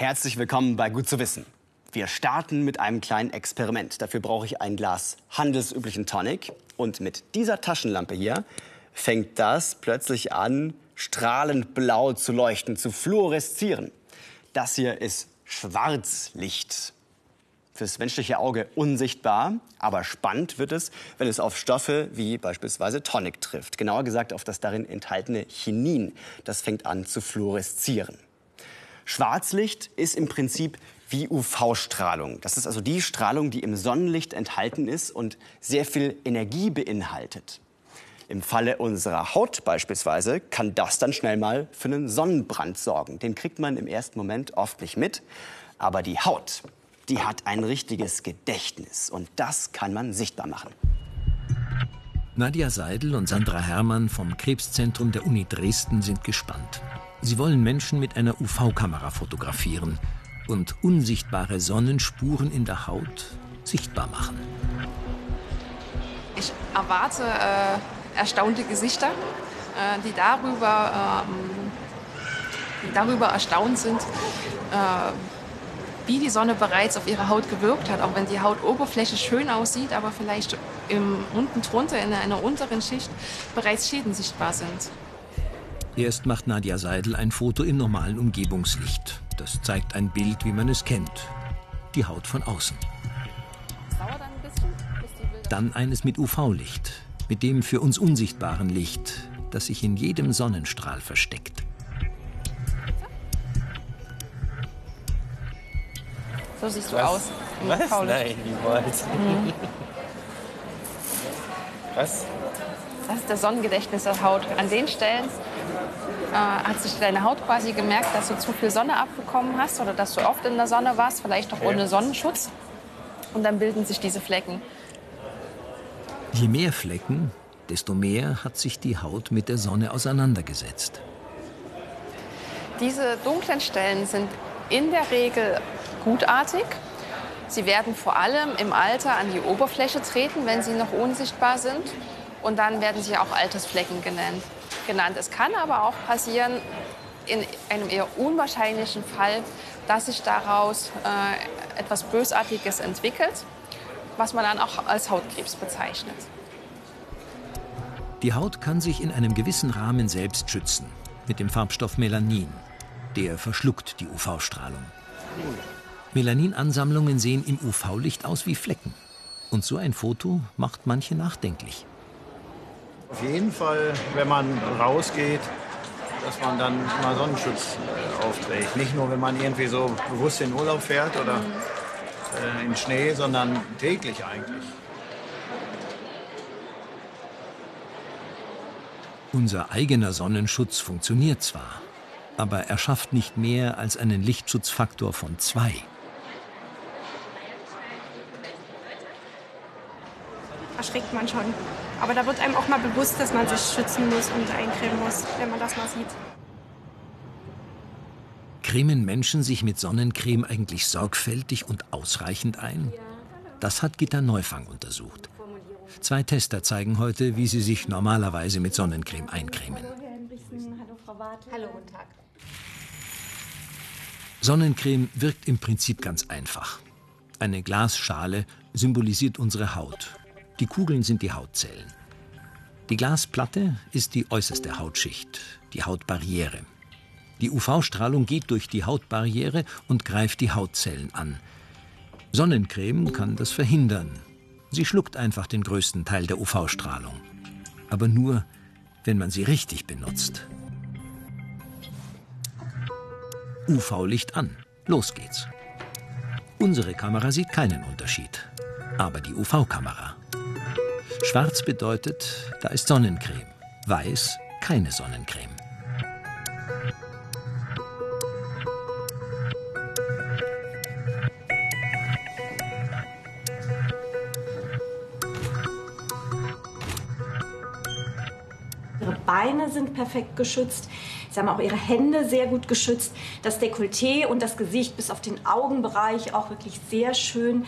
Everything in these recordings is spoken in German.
Herzlich willkommen bei Gut zu wissen. Wir starten mit einem kleinen Experiment. Dafür brauche ich ein Glas handelsüblichen Tonic. Und mit dieser Taschenlampe hier fängt das plötzlich an, strahlend blau zu leuchten, zu fluoreszieren. Das hier ist Schwarzlicht. Fürs menschliche Auge unsichtbar, aber spannend wird es, wenn es auf Stoffe wie beispielsweise Tonic trifft. Genauer gesagt auf das darin enthaltene Chinin. Das fängt an zu fluoreszieren. Schwarzlicht ist im Prinzip wie UV-Strahlung. Das ist also die Strahlung, die im Sonnenlicht enthalten ist und sehr viel Energie beinhaltet. Im Falle unserer Haut beispielsweise kann das dann schnell mal für einen Sonnenbrand sorgen. Den kriegt man im ersten Moment oft nicht mit. Aber die Haut, die hat ein richtiges Gedächtnis und das kann man sichtbar machen. Nadja Seidel und Sandra Herrmann vom Krebszentrum der Uni Dresden sind gespannt. Sie wollen Menschen mit einer UV-Kamera fotografieren und unsichtbare Sonnenspuren in der Haut sichtbar machen. Ich erwarte äh, erstaunte Gesichter, äh, die, darüber, die darüber erstaunt sind, äh, wie die Sonne bereits auf ihre Haut gewirkt hat. Auch wenn die Hautoberfläche schön aussieht, aber vielleicht im, unten drunter in einer unteren Schicht bereits Schäden sichtbar sind. Erst macht Nadja Seidel ein Foto im normalen Umgebungslicht. Das zeigt ein Bild, wie man es kennt. Die Haut von außen. Dann eines mit UV-Licht, mit dem für uns unsichtbaren Licht, das sich in jedem Sonnenstrahl versteckt. So siehst du Was? aus. Was? Nein, niemals. Mhm. Was? Das ist das Sonnengedächtnis der Haut. An den Stellen äh, hat sich deine Haut quasi gemerkt, dass du zu viel Sonne abbekommen hast oder dass du oft in der Sonne warst, vielleicht auch ohne Sonnenschutz. Und dann bilden sich diese Flecken. Je mehr Flecken, desto mehr hat sich die Haut mit der Sonne auseinandergesetzt. Diese dunklen Stellen sind in der Regel gutartig. Sie werden vor allem im Alter an die Oberfläche treten, wenn sie noch unsichtbar sind. Und dann werden sie auch Altersflecken genannt genannt. Es kann aber auch passieren, in einem eher unwahrscheinlichen Fall, dass sich daraus äh, etwas Bösartiges entwickelt, was man dann auch als Hautkrebs bezeichnet. Die Haut kann sich in einem gewissen Rahmen selbst schützen, mit dem Farbstoff Melanin. Der verschluckt die UV-Strahlung. Melaninansammlungen sehen im UV-Licht aus wie Flecken. Und so ein Foto macht manche nachdenklich. Auf jeden Fall, wenn man rausgeht, dass man dann mal Sonnenschutz äh, aufträgt. Nicht nur, wenn man irgendwie so bewusst in Urlaub fährt oder äh, in Schnee, sondern täglich eigentlich. Unser eigener Sonnenschutz funktioniert zwar, aber er schafft nicht mehr als einen Lichtschutzfaktor von zwei. Erschreckt man schon. Aber da wird einem auch mal bewusst, dass man sich schützen muss und eincremen muss, wenn man das mal sieht. Cremen Menschen sich mit Sonnencreme eigentlich sorgfältig und ausreichend ein? Das hat Gitta Neufang untersucht. Zwei Tester zeigen heute, wie sie sich normalerweise mit Sonnencreme eincremen. Hallo, guten Tag. Sonnencreme wirkt im Prinzip ganz einfach. Eine Glasschale symbolisiert unsere Haut die Kugeln sind die Hautzellen. Die Glasplatte ist die äußerste Hautschicht, die Hautbarriere. Die UV-Strahlung geht durch die Hautbarriere und greift die Hautzellen an. Sonnencreme kann das verhindern. Sie schluckt einfach den größten Teil der UV-Strahlung. Aber nur, wenn man sie richtig benutzt. UV-Licht an. Los geht's. Unsere Kamera sieht keinen Unterschied. Aber die UV-Kamera. Schwarz bedeutet, da ist Sonnencreme. Weiß, keine Sonnencreme. Ihre Beine sind perfekt geschützt. Sie haben auch ihre Hände sehr gut geschützt. Das Dekolleté und das Gesicht bis auf den Augenbereich auch wirklich sehr schön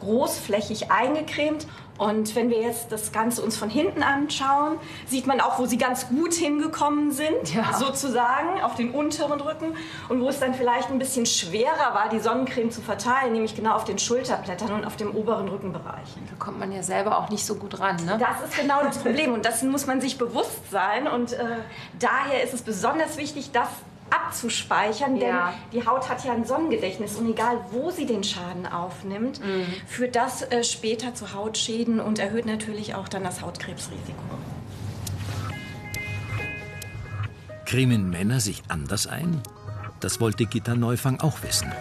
großflächig eingecremt Und wenn wir jetzt das Ganze uns von hinten anschauen, sieht man auch, wo sie ganz gut hingekommen sind, ja. sozusagen auf den unteren Rücken und wo es dann vielleicht ein bisschen schwerer war, die Sonnencreme zu verteilen, nämlich genau auf den Schulterblättern und auf dem oberen Rückenbereich. Da kommt man ja selber auch nicht so gut ran, ne? Das ist genau das Problem und das muss man sich bewusst sein und äh, daher ist es besonders wichtig, dass abzuspeichern, denn ja. die Haut hat ja ein Sonnengedächtnis und egal wo sie den Schaden aufnimmt, mhm. führt das äh, später zu Hautschäden und erhöht natürlich auch dann das Hautkrebsrisiko. Cremen Männer sich anders ein? Das wollte Gitta Neufang auch wissen.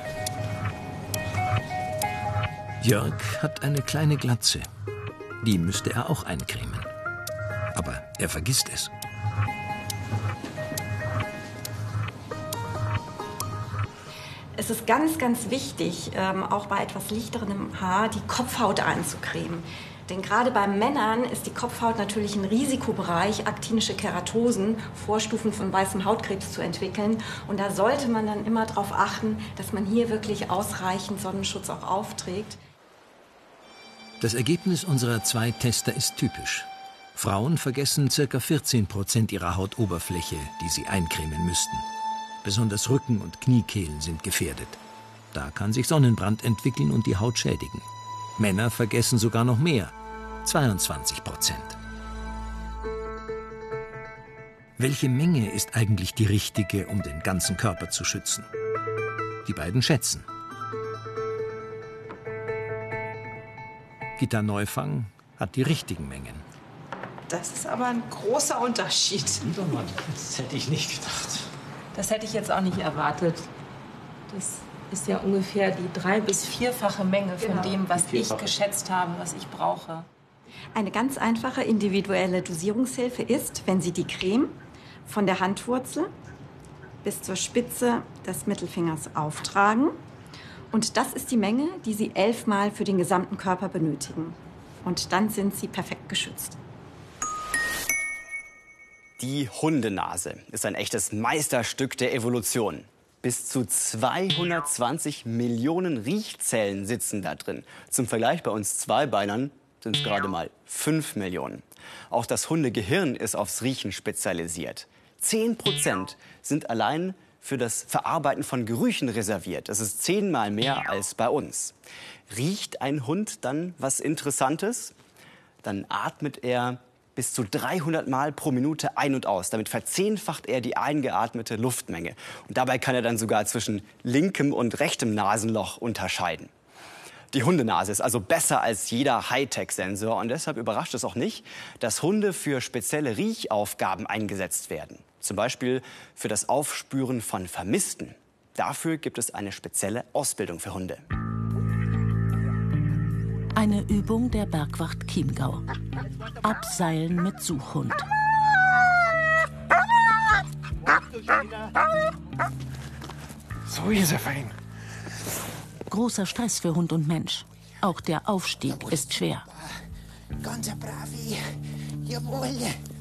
Jörg hat eine kleine Glatze. Die müsste er auch eincremen. Aber er vergisst es. Es ist ganz, ganz wichtig, ähm, auch bei etwas lichterem Haar die Kopfhaut anzucremen. Denn gerade bei Männern ist die Kopfhaut natürlich ein Risikobereich, aktinische Keratosen, Vorstufen von weißem Hautkrebs zu entwickeln. Und da sollte man dann immer darauf achten, dass man hier wirklich ausreichend Sonnenschutz auch aufträgt. Das Ergebnis unserer zwei Tester ist typisch. Frauen vergessen ca. 14 Prozent ihrer Hautoberfläche, die sie eincremen müssten. Besonders Rücken und Kniekehlen sind gefährdet. Da kann sich Sonnenbrand entwickeln und die Haut schädigen. Männer vergessen sogar noch mehr. 22 Prozent. Welche Menge ist eigentlich die richtige, um den ganzen Körper zu schützen? Die beiden schätzen. Gitta Neufang hat die richtigen Mengen. Das ist aber ein großer Unterschied. Das hätte ich nicht gedacht. Das hätte ich jetzt auch nicht erwartet. Das ist ja ungefähr die drei- bis vierfache Menge von genau. dem, was ich geschätzt habe, was ich brauche. Eine ganz einfache individuelle Dosierungshilfe ist, wenn Sie die Creme von der Handwurzel bis zur Spitze des Mittelfingers auftragen. Und das ist die Menge, die Sie elfmal für den gesamten Körper benötigen. Und dann sind Sie perfekt geschützt. Die Hundenase ist ein echtes Meisterstück der Evolution. Bis zu 220 Millionen Riechzellen sitzen da drin. Zum Vergleich bei uns Zweibeinern sind es gerade mal 5 Millionen. Auch das Hundegehirn ist aufs Riechen spezialisiert. 10 Prozent sind allein für das Verarbeiten von Gerüchen reserviert. Das ist zehnmal mehr als bei uns. Riecht ein Hund dann was Interessantes? Dann atmet er bis zu 300 Mal pro Minute ein- und aus. Damit verzehnfacht er die eingeatmete Luftmenge. Und dabei kann er dann sogar zwischen linkem und rechtem Nasenloch unterscheiden. Die Hundenase ist also besser als jeder Hightech-Sensor und deshalb überrascht es auch nicht, dass Hunde für spezielle Riechaufgaben eingesetzt werden. Zum Beispiel für das Aufspüren von Vermissten. Dafür gibt es eine spezielle Ausbildung für Hunde. Eine Übung der Bergwacht Chiemgau. Abseilen mit Suchhund. So ist er fein. Großer Stress für Hund und Mensch. Auch der Aufstieg ist schwer. Ganz bravi. Jawohl.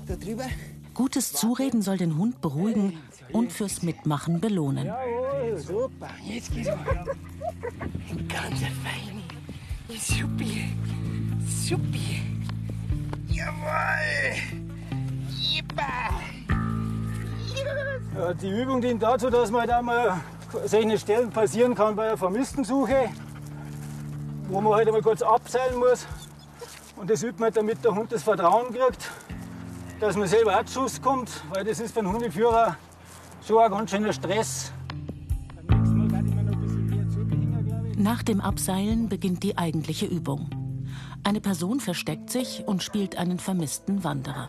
Da drüber. Gutes Zureden soll den Hund beruhigen und fürs Mitmachen belohnen. Jawohl, super. Jetzt geht's weiter. Ganz fein. Supi. Supi. Jawohl. Jippa. Ja, die Übung dient dazu, dass man halt einmal solche Stellen passieren kann bei einer Vermisstensuche, wo man halt einmal kurz abseilen muss. Und das übt man, damit der Hund das Vertrauen kriegt, dass man selber auch zu Schuss kommt, weil das ist für einen Hundeführer schon ein ganz schöner Stress. Nach dem Abseilen beginnt die eigentliche Übung. Eine Person versteckt sich und spielt einen vermissten Wanderer.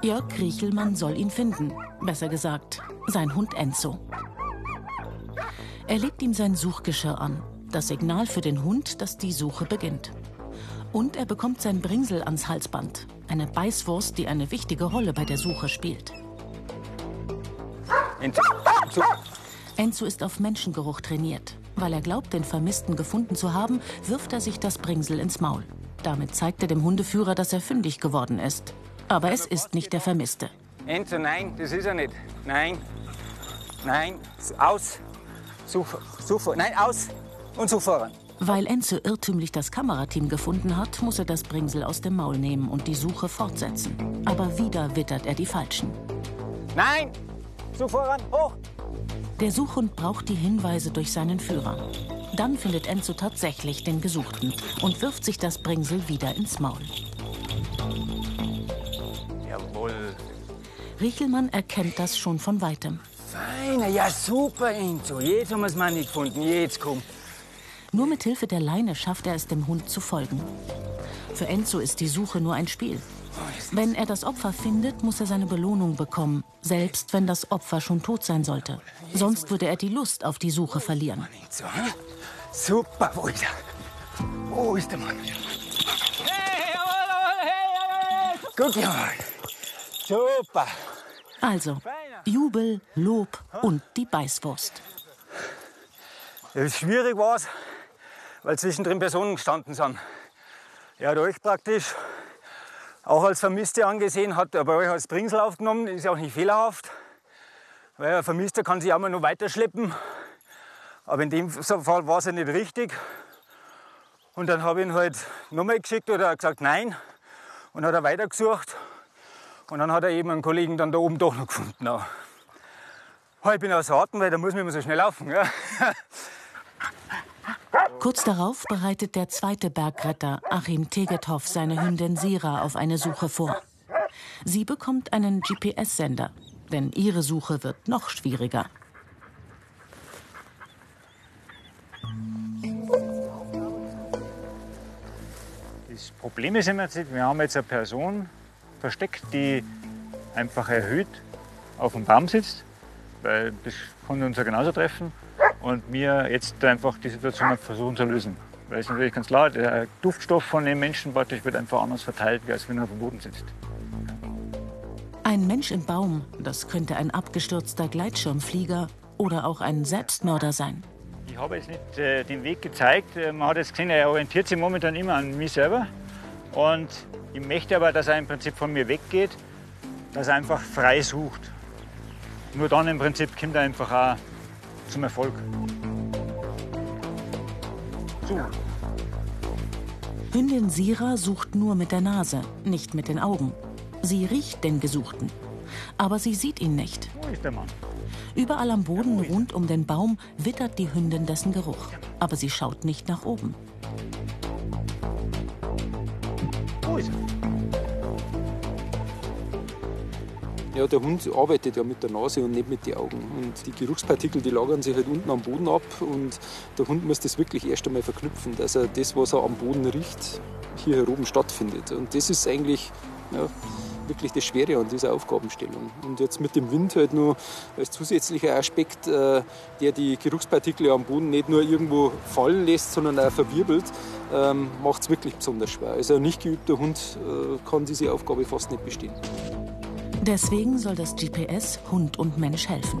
Jörg Kriechelmann soll ihn finden, besser gesagt, sein Hund Enzo. Er legt ihm sein Suchgeschirr an, das Signal für den Hund, dass die Suche beginnt. Und er bekommt sein Bringsel ans Halsband, eine Beißwurst, die eine wichtige Rolle bei der Suche spielt. Enzo. Enzo ist auf Menschengeruch trainiert. Weil er glaubt, den Vermissten gefunden zu haben, wirft er sich das Bringsel ins Maul. Damit zeigt er dem Hundeführer, dass er fündig geworden ist. Aber es ist nicht der Vermisste. Enzo, nein, das ist er nicht. Nein, nein, aus. Such, such, nein, aus und suchfahren. Weil Enzo irrtümlich das Kamerateam gefunden hat, muss er das Bringsel aus dem Maul nehmen und die Suche fortsetzen. Aber wieder wittert er die Falschen. Nein! So voran, hoch! Der Suchhund braucht die Hinweise durch seinen Führer. Dann findet Enzo tatsächlich den Gesuchten und wirft sich das Bringsel wieder ins Maul. Jawohl. Riechelmann erkennt das schon von weitem. Feiner, ja super, Enzo. Jetzt haben wir es mal nicht gefunden. Jetzt komm. Nur mit Hilfe der Leine schafft er es dem Hund zu folgen. Für Enzo ist die Suche nur ein Spiel. Wenn er das Opfer findet, muss er seine Belohnung bekommen, selbst wenn das Opfer schon tot sein sollte. Sonst würde er die Lust auf die Suche verlieren. Super, wo ist er? Wo ist der Mann? Guck jawohl. Super. Also, Jubel, Lob und die Beißwurst. Ja, schwierig war es, weil zwischendrin Personen gestanden sind. Er hat euch praktisch auch als Vermisste angesehen, hat bei euch als Bringsel aufgenommen, ist ja auch nicht fehlerhaft. Weil ein Vermisster kann sich auch mal noch weiterschleppen. Aber in dem Fall war es ja nicht richtig. Und dann habe ich ihn halt nochmal geschickt oder gesagt nein. Und hat er weitergesucht. Und dann hat er eben einen Kollegen dann da oben doch noch gefunden. Ich bin außer Atem, weil da muss man immer so schnell laufen. Ja. Kurz darauf bereitet der zweite Bergretter, Achim Tegethoff, seine Hündin Sira auf eine Suche vor. Sie bekommt einen GPS-Sender, denn ihre Suche wird noch schwieriger. Das Problem ist im wir haben jetzt eine Person versteckt, die einfach erhöht auf dem Baum sitzt, weil das konnte uns ja genauso treffen. Und wir jetzt einfach die Situation versuchen zu lösen. Weil es ist natürlich ganz klar, der Duftstoff von den Menschen praktisch wird einfach anders verteilt, als wenn er auf dem Boden sitzt. Ein Mensch im Baum, das könnte ein abgestürzter Gleitschirmflieger oder auch ein Selbstmörder sein. Ich habe jetzt nicht äh, den Weg gezeigt. Äh, Man hat jetzt gesehen, er orientiert sich momentan immer an mich selber. Und ich möchte aber, dass er im Prinzip von mir weggeht, dass er einfach frei sucht. Nur dann im Prinzip kommt er einfach auch zum Erfolg. So. Hündin Sira sucht nur mit der Nase, nicht mit den Augen. Sie riecht den Gesuchten. Aber sie sieht ihn nicht. Wo ist der Mann? Überall am Boden rund um den Baum wittert die Hündin dessen Geruch. Aber sie schaut nicht nach oben. Wo ist er? Ja, der Hund arbeitet ja mit der Nase und nicht mit den Augen. Und die Geruchspartikel, die lagern sich halt unten am Boden ab. Und der Hund muss das wirklich erst einmal verknüpfen, dass er das, was er am Boden riecht, hier heroben stattfindet. Und das ist eigentlich ja, wirklich das Schwere an dieser Aufgabenstellung. Und jetzt mit dem Wind halt nur als zusätzlicher Aspekt, äh, der die Geruchspartikel am Boden nicht nur irgendwo fallen lässt, sondern auch verwirbelt, ähm, macht es wirklich besonders schwer. Also ein nicht geübter Hund äh, kann diese Aufgabe fast nicht bestehen. Deswegen soll das GPS Hund und Mensch helfen.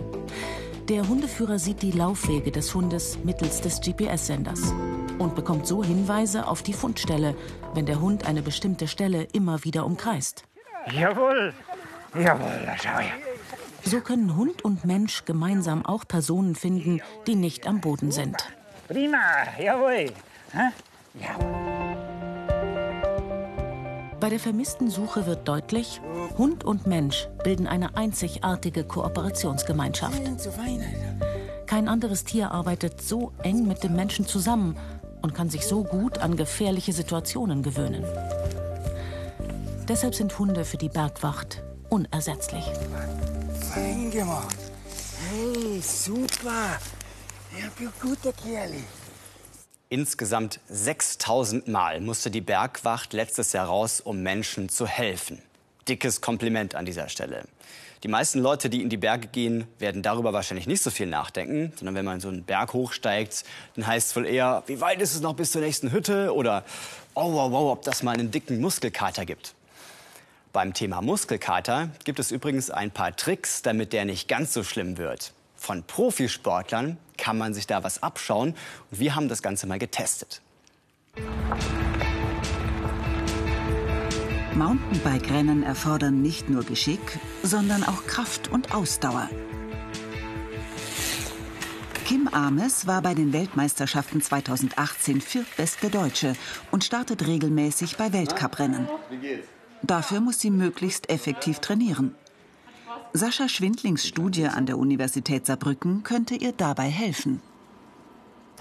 Der Hundeführer sieht die Laufwege des Hundes mittels des GPS-Senders und bekommt so Hinweise auf die Fundstelle, wenn der Hund eine bestimmte Stelle immer wieder umkreist. Jawohl. Jawohl, da schau her. So können Hund und Mensch gemeinsam auch Personen finden, die nicht am Boden sind. Prima, jawohl. Hä? Bei der vermissten Suche wird deutlich, Hund und Mensch bilden eine einzigartige Kooperationsgemeinschaft. Kein anderes Tier arbeitet so eng mit dem Menschen zusammen und kann sich so gut an gefährliche Situationen gewöhnen. Deshalb sind Hunde für die Bergwacht unersetzlich. Fein gemacht. Hey, super. Ja, du guter Kerli. Insgesamt 6000 Mal musste die Bergwacht letztes Jahr raus, um Menschen zu helfen. Dickes Kompliment an dieser Stelle. Die meisten Leute, die in die Berge gehen, werden darüber wahrscheinlich nicht so viel nachdenken, sondern wenn man so einen Berg hochsteigt, dann heißt es wohl eher, wie weit ist es noch bis zur nächsten Hütte oder oh wow wow, ob das mal einen dicken Muskelkater gibt. Beim Thema Muskelkater gibt es übrigens ein paar Tricks, damit der nicht ganz so schlimm wird. Von Profisportlern kann man sich da was abschauen und wir haben das Ganze mal getestet. Mountainbike-Rennen erfordern nicht nur Geschick, sondern auch Kraft und Ausdauer. Kim Kim Ames war bei den Weltmeisterschaften 2018 viertbeste Deutsche und startet regelmäßig bei Weltcuprennen. Dafür muss sie möglichst effektiv trainieren. Sascha Schwindlings Studie an der Universität Saarbrücken könnte ihr dabei helfen.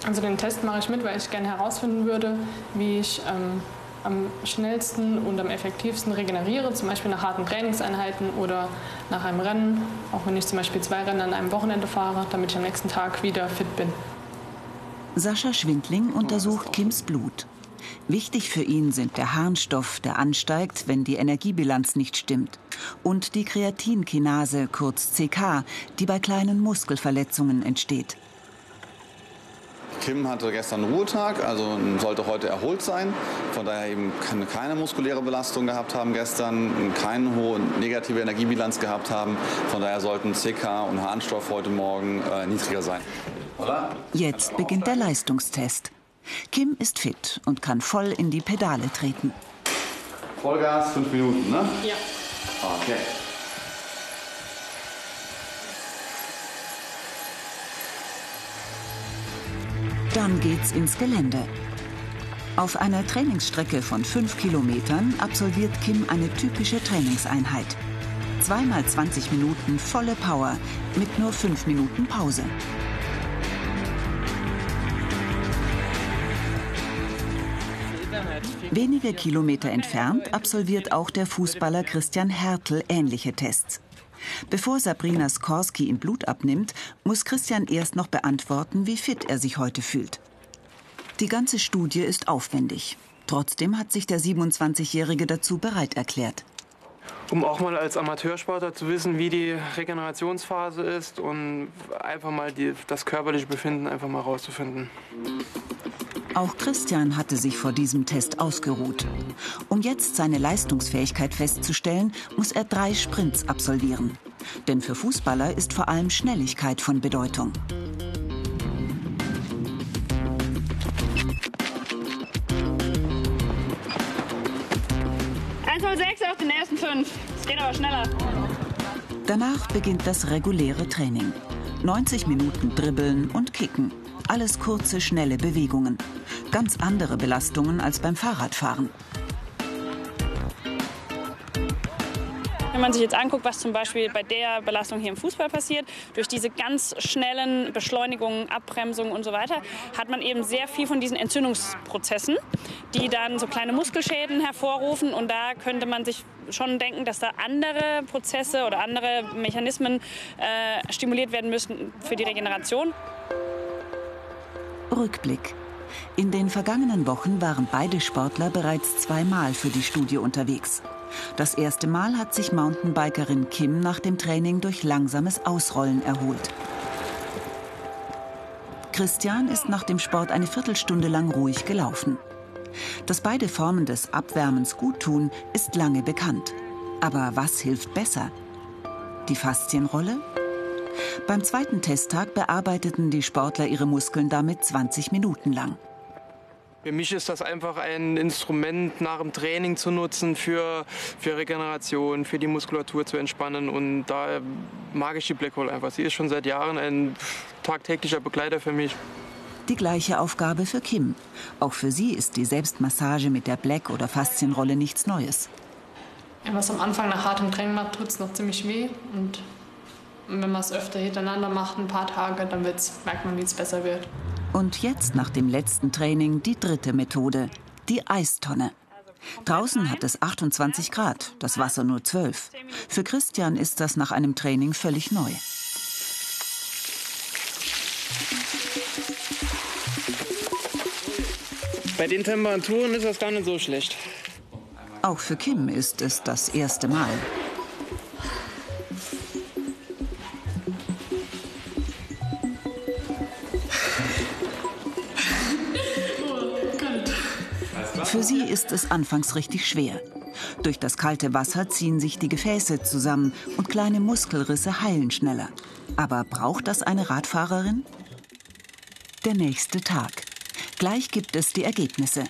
Also den Test mache ich mit, weil ich gerne herausfinden würde, wie ich ähm, am schnellsten und am effektivsten regeneriere, zum Beispiel nach harten Trainingseinheiten oder nach einem Rennen, auch wenn ich zum Beispiel zwei Rennen an einem Wochenende fahre, damit ich am nächsten Tag wieder fit bin. Sascha Schwindling untersucht Kims Blut. Wichtig für ihn sind der Harnstoff, der ansteigt, wenn die Energiebilanz nicht stimmt, und die Kreatinkinase, kurz CK, die bei kleinen Muskelverletzungen entsteht. Kim hatte gestern einen Ruhetag, also sollte heute erholt sein. Von daher eben keine, keine muskuläre Belastung gehabt haben gestern, keine hohe negative Energiebilanz gehabt haben. Von daher sollten CK und Harnstoff heute Morgen äh, niedriger sein. Jetzt beginnt der Leistungstest. Kim ist fit und kann voll in die Pedale treten. Vollgas, fünf Minuten, ne? Ja. Okay. Dann geht's ins Gelände. Auf einer Trainingsstrecke von fünf Kilometern absolviert Kim eine typische Trainingseinheit. Zweimal 20 Minuten volle Power mit nur fünf Minuten Pause. Wenige Kilometer entfernt absolviert auch der Fußballer Christian Hertel ähnliche Tests. Bevor Sabrina Skorski ihm Blut abnimmt, muss Christian erst noch beantworten, wie fit er sich heute fühlt. Die ganze Studie ist aufwendig. Trotzdem hat sich der 27-Jährige dazu bereit erklärt. Um auch mal als Amateursportler zu wissen, wie die Regenerationsphase ist und einfach mal die, das körperliche Befinden einfach mal rauszufinden. Auch Christian hatte sich vor diesem Test ausgeruht. Um jetzt seine Leistungsfähigkeit festzustellen, muss er drei Sprints absolvieren. Denn für Fußballer ist vor allem Schnelligkeit von Bedeutung. sechs auf den ersten fünf. Es geht aber schneller. Danach beginnt das reguläre Training. 90 Minuten Dribbeln und Kicken. Alles kurze, schnelle Bewegungen. Ganz andere Belastungen als beim Fahrradfahren. Wenn man sich jetzt anguckt, was zum Beispiel bei der Belastung hier im Fußball passiert, durch diese ganz schnellen Beschleunigungen, Abbremsungen und so weiter, hat man eben sehr viel von diesen Entzündungsprozessen, die dann so kleine Muskelschäden hervorrufen. Und da könnte man sich schon denken, dass da andere Prozesse oder andere Mechanismen äh, stimuliert werden müssen für die Regeneration. Rückblick. In den vergangenen Wochen waren beide Sportler bereits zweimal für die Studie unterwegs. Das erste Mal hat sich Mountainbikerin Kim nach dem Training durch langsames Ausrollen erholt. Christian ist nach dem Sport eine Viertelstunde lang ruhig gelaufen. Dass beide Formen des Abwärmens gut tun, ist lange bekannt. Aber was hilft besser? Die Faszienrolle? Beim zweiten Testtag bearbeiteten die Sportler ihre Muskeln damit 20 Minuten lang. Für mich ist das einfach ein Instrument nach dem Training zu nutzen für, für Regeneration, für die Muskulatur zu entspannen. Und da mag ich die Blackhole einfach. Sie ist schon seit Jahren ein tagtäglicher Begleiter für mich. Die gleiche Aufgabe für Kim. Auch für sie ist die Selbstmassage mit der Black- oder Faszienrolle nichts Neues. Was am Anfang nach hartem Training macht, tut es noch ziemlich weh. Und wenn man es öfter hintereinander macht, ein paar Tage, dann merkt man, wie es besser wird. Und jetzt nach dem letzten Training die dritte Methode, die Eistonne. Draußen hat es 28 Grad, das Wasser nur 12. Für Christian ist das nach einem Training völlig neu. Bei den Temperaturen ist das gar nicht so schlecht. Auch für Kim ist es das erste Mal. Sie ist es anfangs richtig schwer. Durch das kalte Wasser ziehen sich die Gefäße zusammen und kleine Muskelrisse heilen schneller. Aber braucht das eine Radfahrerin? Der nächste Tag. Gleich gibt es die Ergebnisse.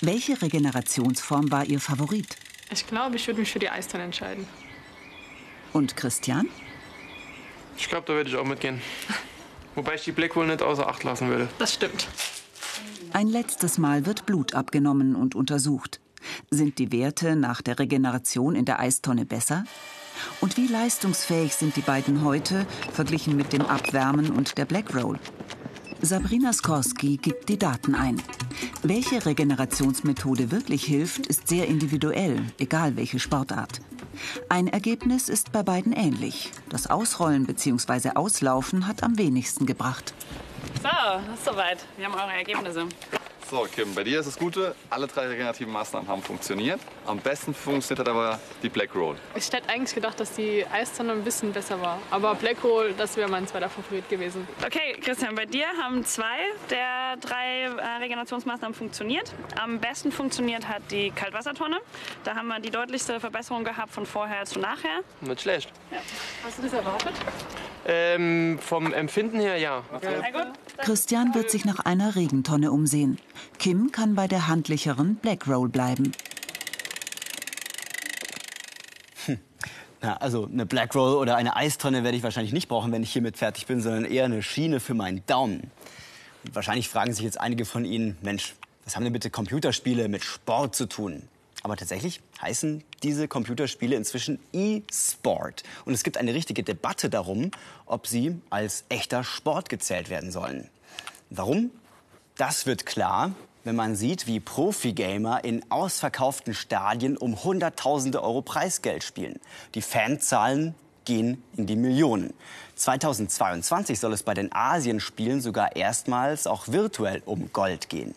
Welche Regenerationsform war Ihr Favorit? Ich glaube, ich würde mich für die Eistonne entscheiden. Und Christian? Ich glaube, da würde ich auch mitgehen. Wobei ich die Blackroll nicht außer Acht lassen würde. Das stimmt. Ein letztes Mal wird Blut abgenommen und untersucht. Sind die Werte nach der Regeneration in der Eistonne besser? Und wie leistungsfähig sind die beiden heute verglichen mit dem Abwärmen und der Black Roll? Sabrina Skorski gibt die Daten ein. Welche Regenerationsmethode wirklich hilft, ist sehr individuell, egal welche Sportart. Ein Ergebnis ist bei beiden ähnlich. Das Ausrollen bzw. Auslaufen hat am wenigsten gebracht. So, das ist soweit. Wir haben eure Ergebnisse. So, Kim, bei dir ist das Gute, alle drei regenerativen Maßnahmen haben funktioniert. Am besten funktioniert hat aber die Black Roll. Ich hätte eigentlich gedacht, dass die Eistonne ein bisschen besser war. Aber Black Roll, das wäre mein zweiter Favorit gewesen. Okay, Christian, bei dir haben zwei der drei äh, Regenerationsmaßnahmen funktioniert. Am besten funktioniert hat die Kaltwassertonne. Da haben wir die deutlichste Verbesserung gehabt von vorher zu nachher. Nicht schlecht. Ja. Hast du das erwartet? Ähm, vom Empfinden her ja. Christian wird sich nach einer Regentonne umsehen. Kim kann bei der handlicheren Black Roll bleiben. Na, also eine Black Roll oder eine Eistonne werde ich wahrscheinlich nicht brauchen, wenn ich hiermit fertig bin, sondern eher eine Schiene für meinen Daumen. Und wahrscheinlich fragen sich jetzt einige von Ihnen, Mensch, was haben denn bitte Computerspiele mit Sport zu tun? Aber tatsächlich heißen diese Computerspiele inzwischen E-Sport. Und es gibt eine richtige Debatte darum, ob sie als echter Sport gezählt werden sollen. Warum? Das wird klar, wenn man sieht, wie Profi-Gamer in ausverkauften Stadien um Hunderttausende Euro Preisgeld spielen. Die Fanzahlen gehen in die Millionen. 2022 soll es bei den Asienspielen sogar erstmals auch virtuell um Gold gehen.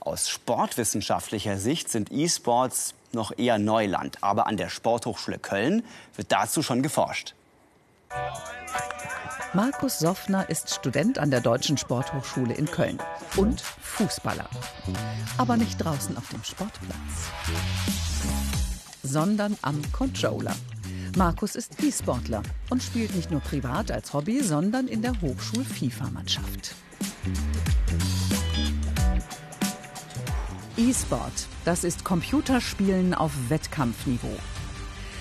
Aus sportwissenschaftlicher Sicht sind E-Sports noch eher Neuland, aber an der Sporthochschule Köln wird dazu schon geforscht. Markus Soffner ist Student an der Deutschen Sporthochschule in Köln und Fußballer. Aber nicht draußen auf dem Sportplatz, sondern am Controller. Markus ist E-Sportler und spielt nicht nur privat als Hobby, sondern in der Hochschul-FIFA-Mannschaft. E-Sport, das ist Computerspielen auf Wettkampfniveau.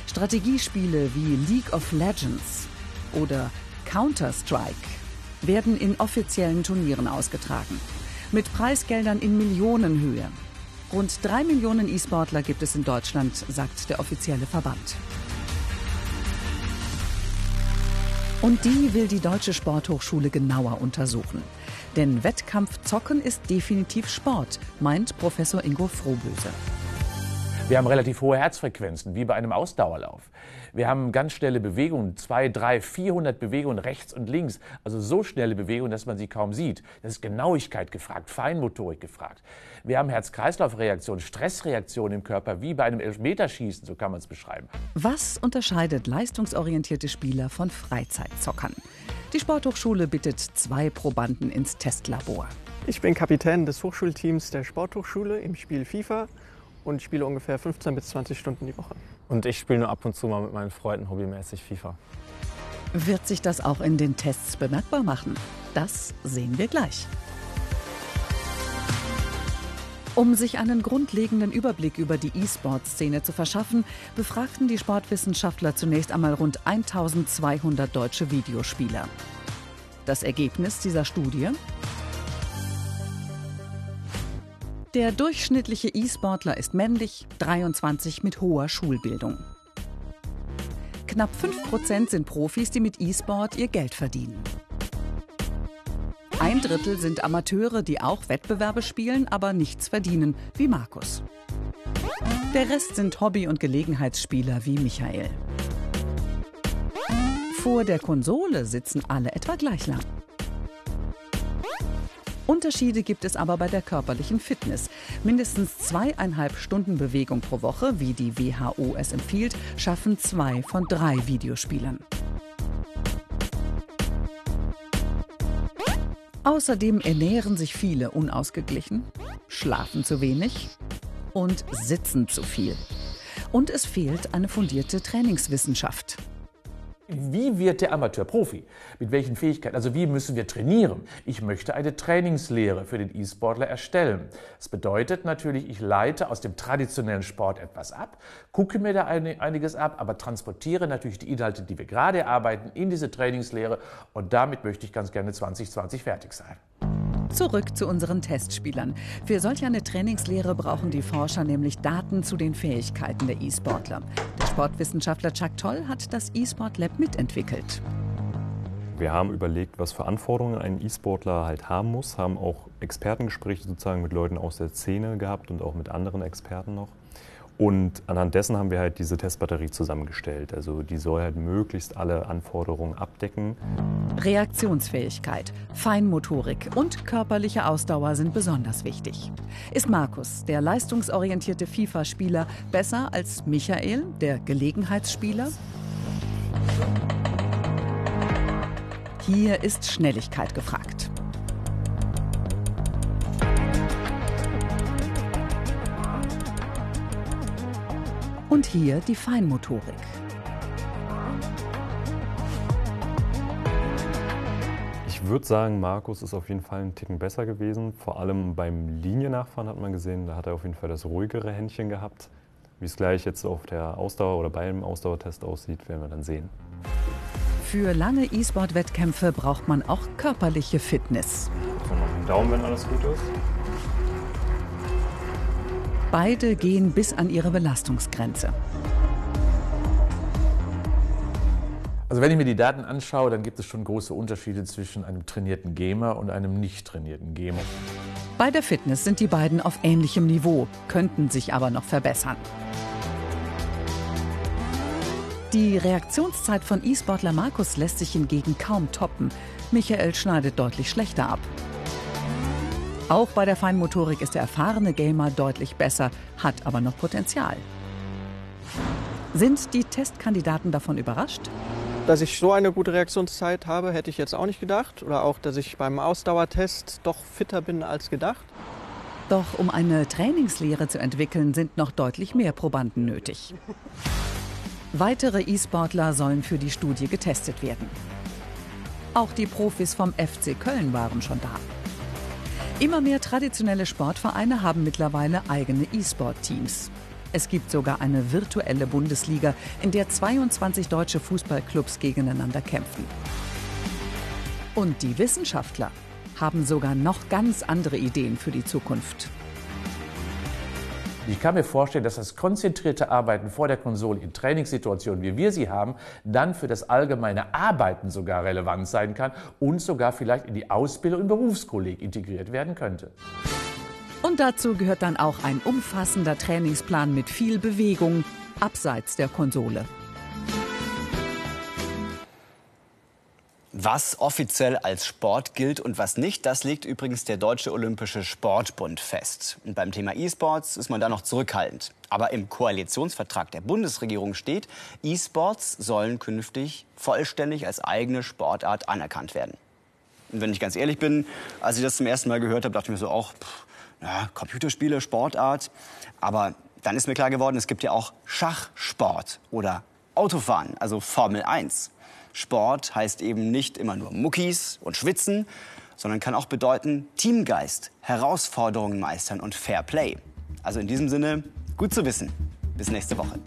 Strategiespiele wie League of Legends oder Counter-Strike werden in offiziellen Turnieren ausgetragen. Mit Preisgeldern in Millionenhöhe. Rund drei Millionen E-Sportler gibt es in Deutschland, sagt der offizielle Verband. Und die will die Deutsche Sporthochschule genauer untersuchen. Denn Wettkampfzocken ist definitiv Sport, meint Professor Ingo Frohböse. Wir haben relativ hohe Herzfrequenzen, wie bei einem Ausdauerlauf. Wir haben ganz schnelle Bewegungen, zwei, drei, 400 Bewegungen rechts und links. Also so schnelle Bewegungen, dass man sie kaum sieht. Das ist Genauigkeit gefragt, Feinmotorik gefragt. Wir haben Herz-Kreislauf-Reaktionen, Stressreaktionen im Körper, wie bei einem Elfmeterschießen, so kann man es beschreiben. Was unterscheidet leistungsorientierte Spieler von Freizeitzockern? Die Sporthochschule bittet zwei Probanden ins Testlabor. Ich bin Kapitän des Hochschulteams der Sporthochschule im Spiel FIFA und spiele ungefähr 15 bis 20 Stunden die Woche. Und ich spiele nur ab und zu mal mit meinen Freunden hobbymäßig FIFA. Wird sich das auch in den Tests bemerkbar machen? Das sehen wir gleich. Um sich einen grundlegenden Überblick über die E-Sport-Szene zu verschaffen, befragten die Sportwissenschaftler zunächst einmal rund 1200 deutsche Videospieler. Das Ergebnis dieser Studie? Der durchschnittliche E-Sportler ist männlich, 23 mit hoher Schulbildung. Knapp 5% sind Profis, die mit E-Sport ihr Geld verdienen. Ein Drittel sind Amateure, die auch Wettbewerbe spielen, aber nichts verdienen, wie Markus. Der Rest sind Hobby- und Gelegenheitsspieler wie Michael. Vor der Konsole sitzen alle etwa gleich lang. Unterschiede gibt es aber bei der körperlichen Fitness. Mindestens zweieinhalb Stunden Bewegung pro Woche, wie die WHO es empfiehlt, schaffen zwei von drei Videospielern. Außerdem ernähren sich viele unausgeglichen, schlafen zu wenig und sitzen zu viel. Und es fehlt eine fundierte Trainingswissenschaft. Wie wird der Amateur Profi? Mit welchen Fähigkeiten? Also wie müssen wir trainieren? Ich möchte eine Trainingslehre für den E-Sportler erstellen. Das bedeutet natürlich, ich leite aus dem traditionellen Sport etwas ab, gucke mir da einiges ab, aber transportiere natürlich die Inhalte, die wir gerade erarbeiten, in diese Trainingslehre und damit möchte ich ganz gerne 2020 fertig sein. Zurück zu unseren Testspielern. Für solch eine Trainingslehre brauchen die Forscher nämlich Daten zu den Fähigkeiten der E-Sportler. Sportwissenschaftler Chuck Toll hat das E-Sport Lab mitentwickelt. Wir haben überlegt, was für Anforderungen ein E-Sportler halt haben muss, haben auch Expertengespräche sozusagen mit Leuten aus der Szene gehabt und auch mit anderen Experten noch. Und anhand dessen haben wir halt diese Testbatterie zusammengestellt. Also die soll halt möglichst alle Anforderungen abdecken. Reaktionsfähigkeit, Feinmotorik und körperliche Ausdauer sind besonders wichtig. Ist Markus, der leistungsorientierte FIFA-Spieler, besser als Michael, der Gelegenheitsspieler? Hier ist Schnelligkeit gefragt. Und hier die Feinmotorik. Ich würde sagen, Markus ist auf jeden Fall einen Ticken besser gewesen. Vor allem beim Liniennachfahren hat man gesehen, da hat er auf jeden Fall das ruhigere Händchen gehabt. Wie es gleich jetzt auf der Ausdauer oder beim Ausdauertest aussieht, werden wir dann sehen. Für lange E-Sport-Wettkämpfe braucht man auch körperliche Fitness. So, noch einen Daumen, wenn alles gut ist. Beide gehen bis an ihre Belastungsgrenze. Also wenn ich mir die Daten anschaue, dann gibt es schon große Unterschiede zwischen einem trainierten Gamer und einem nicht trainierten Gamer. Bei der Fitness sind die beiden auf ähnlichem Niveau, könnten sich aber noch verbessern. Die Reaktionszeit von E-Sportler Markus lässt sich hingegen kaum toppen. Michael schneidet deutlich schlechter ab. Auch bei der Feinmotorik ist der erfahrene Gamer deutlich besser, hat aber noch Potenzial. Sind die Testkandidaten davon überrascht? Dass ich so eine gute Reaktionszeit habe, hätte ich jetzt auch nicht gedacht. Oder auch, dass ich beim Ausdauertest doch fitter bin als gedacht. Doch um eine Trainingslehre zu entwickeln, sind noch deutlich mehr Probanden nötig. Weitere E-Sportler sollen für die Studie getestet werden. Auch die Profis vom FC Köln waren schon da. Immer mehr traditionelle Sportvereine haben mittlerweile eigene E-Sport-Teams. Es gibt sogar eine virtuelle Bundesliga, in der 22 deutsche Fußballclubs gegeneinander kämpfen. Und die Wissenschaftler haben sogar noch ganz andere Ideen für die Zukunft. Ich kann mir vorstellen, dass das konzentrierte Arbeiten vor der Konsole in Trainingssituationen, wie wir sie haben, dann für das allgemeine Arbeiten sogar relevant sein kann und sogar vielleicht in die Ausbildung im Berufskolleg integriert werden könnte. Und dazu gehört dann auch ein umfassender Trainingsplan mit viel Bewegung abseits der Konsole. Was offiziell als Sport gilt und was nicht, das legt übrigens der Deutsche Olympische Sportbund fest. Und beim Thema E-Sports ist man da noch zurückhaltend. Aber im Koalitionsvertrag der Bundesregierung steht, E-Sports sollen künftig vollständig als eigene Sportart anerkannt werden. Und wenn ich ganz ehrlich bin, als ich das zum ersten Mal gehört habe, dachte ich mir so auch, pff, na, Computerspiele, Sportart. Aber dann ist mir klar geworden, es gibt ja auch Schachsport oder Autofahren, also Formel 1. Sport heißt eben nicht immer nur Muckis und Schwitzen, sondern kann auch bedeuten Teamgeist, Herausforderungen meistern und Fair Play. Also in diesem Sinne, gut zu wissen. Bis nächste Woche.